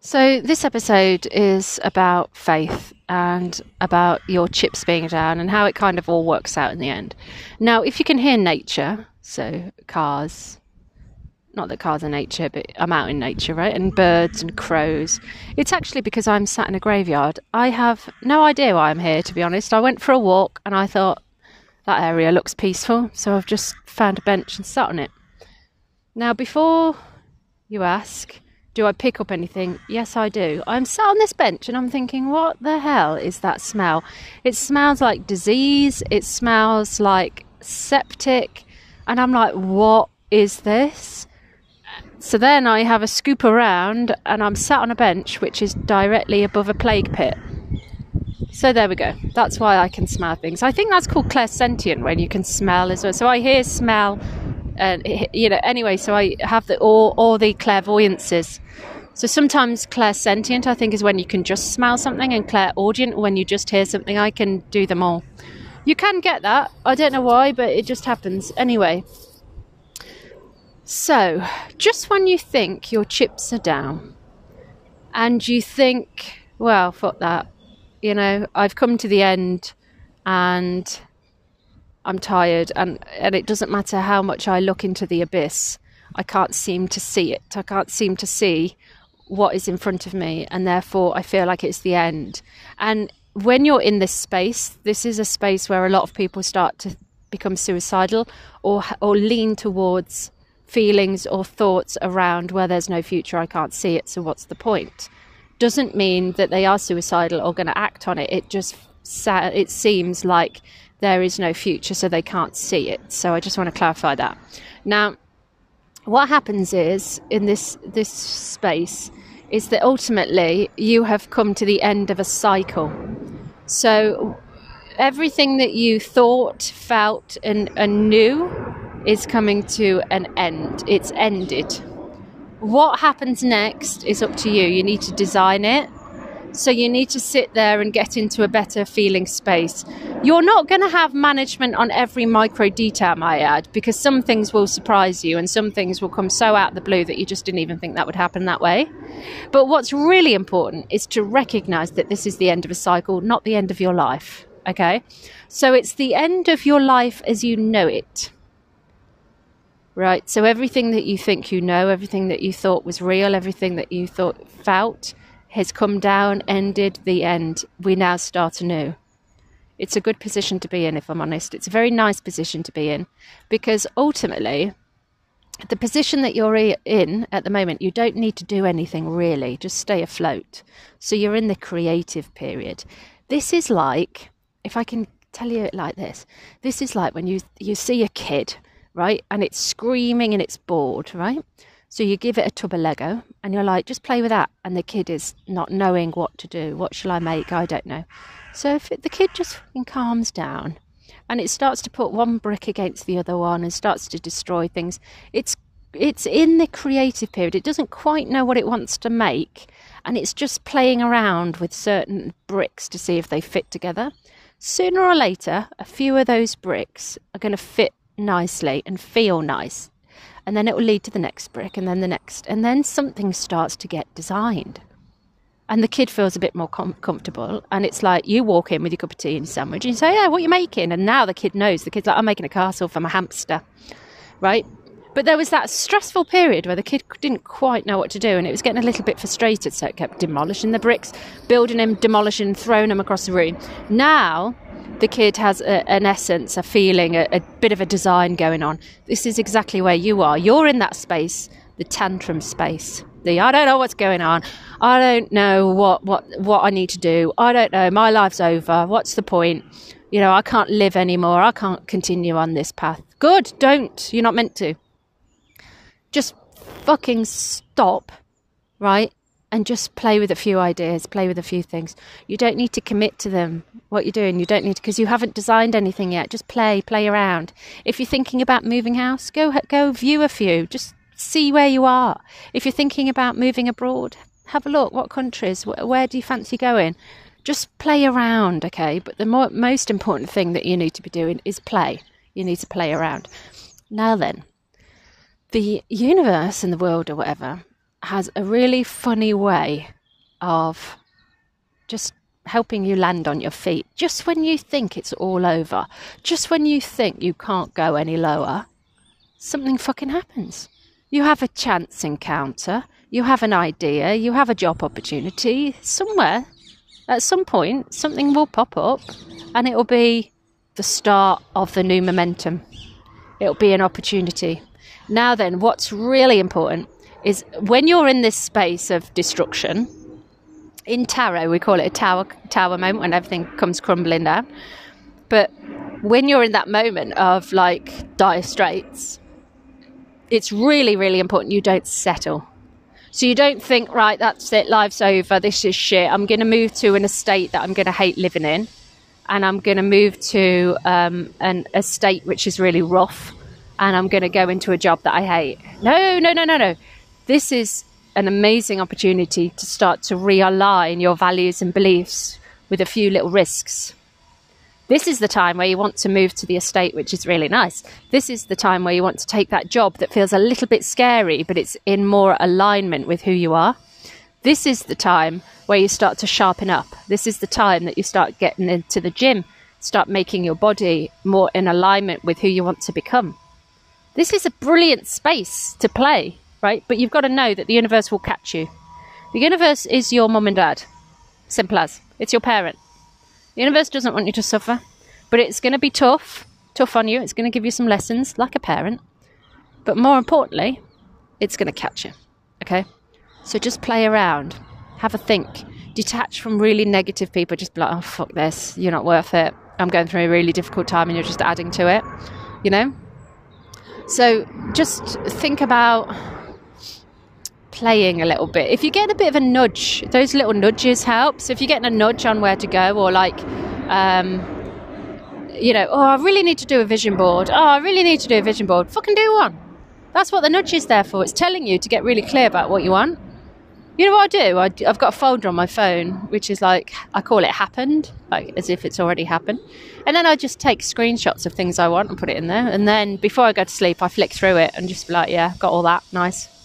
So, this episode is about faith and about your chips being down and how it kind of all works out in the end. Now, if you can hear nature, so cars, not that cars are nature, but I'm out in nature, right? And birds and crows. It's actually because I'm sat in a graveyard. I have no idea why I'm here, to be honest. I went for a walk and I thought that area looks peaceful, so I've just found a bench and sat on it. Now, before you ask, do I pick up anything? Yes, I do. I'm sat on this bench and I'm thinking, what the hell is that smell? It smells like disease, it smells like septic, and I'm like, what is this? So then I have a scoop around and I'm sat on a bench which is directly above a plague pit. So there we go. That's why I can smell things. I think that's called clairsentient when you can smell as well. So I hear, smell, and you know. Anyway, so I have the all all the clairvoyances. So sometimes clairsentient, I think, is when you can just smell something, and clairaudient when you just hear something. I can do them all. You can get that. I don't know why, but it just happens. Anyway. So, just when you think your chips are down, and you think, well, fuck that, you know, I've come to the end, and I'm tired, and, and it doesn't matter how much I look into the abyss, I can't seem to see it. I can't seem to see what is in front of me, and therefore I feel like it's the end. And when you're in this space, this is a space where a lot of people start to become suicidal or or lean towards feelings or thoughts around where there's no future, I can't see it, so what's the point? Doesn't mean that they are suicidal or going to act on it. It just it seems like there is no future, so they can't see it. So I just want to clarify that. Now, what happens is in this this space is that ultimately you have come to the end of a cycle. So everything that you thought, felt, and, and knew is coming to an end. It's ended. What happens next is up to you. You need to design it so you need to sit there and get into a better feeling space. You're not going to have management on every micro detail, I add, because some things will surprise you and some things will come so out of the blue that you just didn't even think that would happen that way. But what's really important is to recognize that this is the end of a cycle, not the end of your life. Okay? So it's the end of your life as you know it. Right? So everything that you think you know, everything that you thought was real, everything that you thought felt, has come down, ended, the end. We now start anew. It's a good position to be in, if I'm honest. It's a very nice position to be in because ultimately, the position that you're in at the moment, you don't need to do anything really, just stay afloat. So you're in the creative period. This is like, if I can tell you it like this, this is like when you, you see a kid, right, and it's screaming and it's bored, right? So you give it a tub of Lego and you're like, just play with that. And the kid is not knowing what to do. What shall I make? I don't know. So if it, the kid just calms down and it starts to put one brick against the other one and starts to destroy things, it's it's in the creative period. It doesn't quite know what it wants to make, and it's just playing around with certain bricks to see if they fit together. Sooner or later, a few of those bricks are going to fit nicely and feel nice and then it will lead to the next brick and then the next and then something starts to get designed. And the kid feels a bit more com- comfortable and it's like you walk in with your cup of tea and sandwich and you say yeah what are you making? And now the kid knows the kid's like i'm making a castle for my hamster right? But there was that stressful period where the kid didn't quite know what to do and it was getting a little bit frustrated so it kept demolishing the bricks building them demolishing throwing them across the room. Now the kid has a, an essence, a feeling, a, a bit of a design going on. This is exactly where you are. You're in that space, the tantrum space. The I don't know what's going on. I don't know what, what, what I need to do. I don't know. My life's over. What's the point? You know, I can't live anymore. I can't continue on this path. Good, don't. You're not meant to. Just fucking stop, right? And just play with a few ideas, play with a few things. You don't need to commit to them, what you're doing. You don't need to, because you haven't designed anything yet. Just play, play around. If you're thinking about moving house, go, go view a few. Just see where you are. If you're thinking about moving abroad, have a look. What countries? Where do you fancy going? Just play around, okay? But the more, most important thing that you need to be doing is play. You need to play around. Now then, the universe and the world or whatever has a really funny way of just helping you land on your feet. Just when you think it's all over, just when you think you can't go any lower, something fucking happens. You have a chance encounter, you have an idea, you have a job opportunity somewhere. At some point, something will pop up and it will be the start of the new momentum. It'll be an opportunity. Now, then, what's really important is when you're in this space of destruction, in tarot, we call it a tower, tower moment when everything comes crumbling down. But when you're in that moment of like dire straits, it's really, really important you don't settle. So you don't think, right, that's it, life's over, this is shit. I'm going to move to an estate that I'm going to hate living in, and I'm going to move to um, an estate which is really rough, and I'm going to go into a job that I hate. No, no, no, no, no. This is an amazing opportunity to start to realign your values and beliefs with a few little risks. This is the time where you want to move to the estate, which is really nice. This is the time where you want to take that job that feels a little bit scary, but it's in more alignment with who you are. This is the time where you start to sharpen up. This is the time that you start getting into the gym, start making your body more in alignment with who you want to become. This is a brilliant space to play, right? But you've got to know that the universe will catch you. The universe is your mum and dad. Simple as. It's your parent. The universe doesn't want you to suffer, but it's going to be tough, tough on you. It's going to give you some lessons, like a parent. But more importantly, it's going to catch you. Okay? So just play around, have a think, detach from really negative people. Just be like, oh, fuck this. You're not worth it. I'm going through a really difficult time and you're just adding to it, you know? So just think about playing a little bit. If you get a bit of a nudge, those little nudges help. So if you're getting a nudge on where to go, or like, um, you know, oh, I really need to do a vision board. Oh, I really need to do a vision board. Fucking do one. That's what the nudge is there for. It's telling you to get really clear about what you want. You know what I do? I, have got a folder on my phone, which is like, I call it happened, like as if it's already happened. And then I just take screenshots of things I want and put it in there. And then before I go to sleep, I flick through it and just be like, yeah, got all that. Nice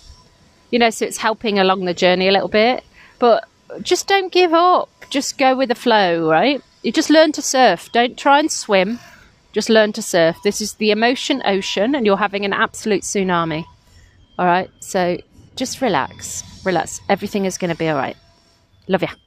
you know, so it's helping along the journey a little bit. But just don't give up. Just go with the flow, right? You just learn to surf. Don't try and swim. Just learn to surf. This is the emotion ocean, and you're having an absolute tsunami. All right. So just relax. Relax. Everything is going to be all right. Love you.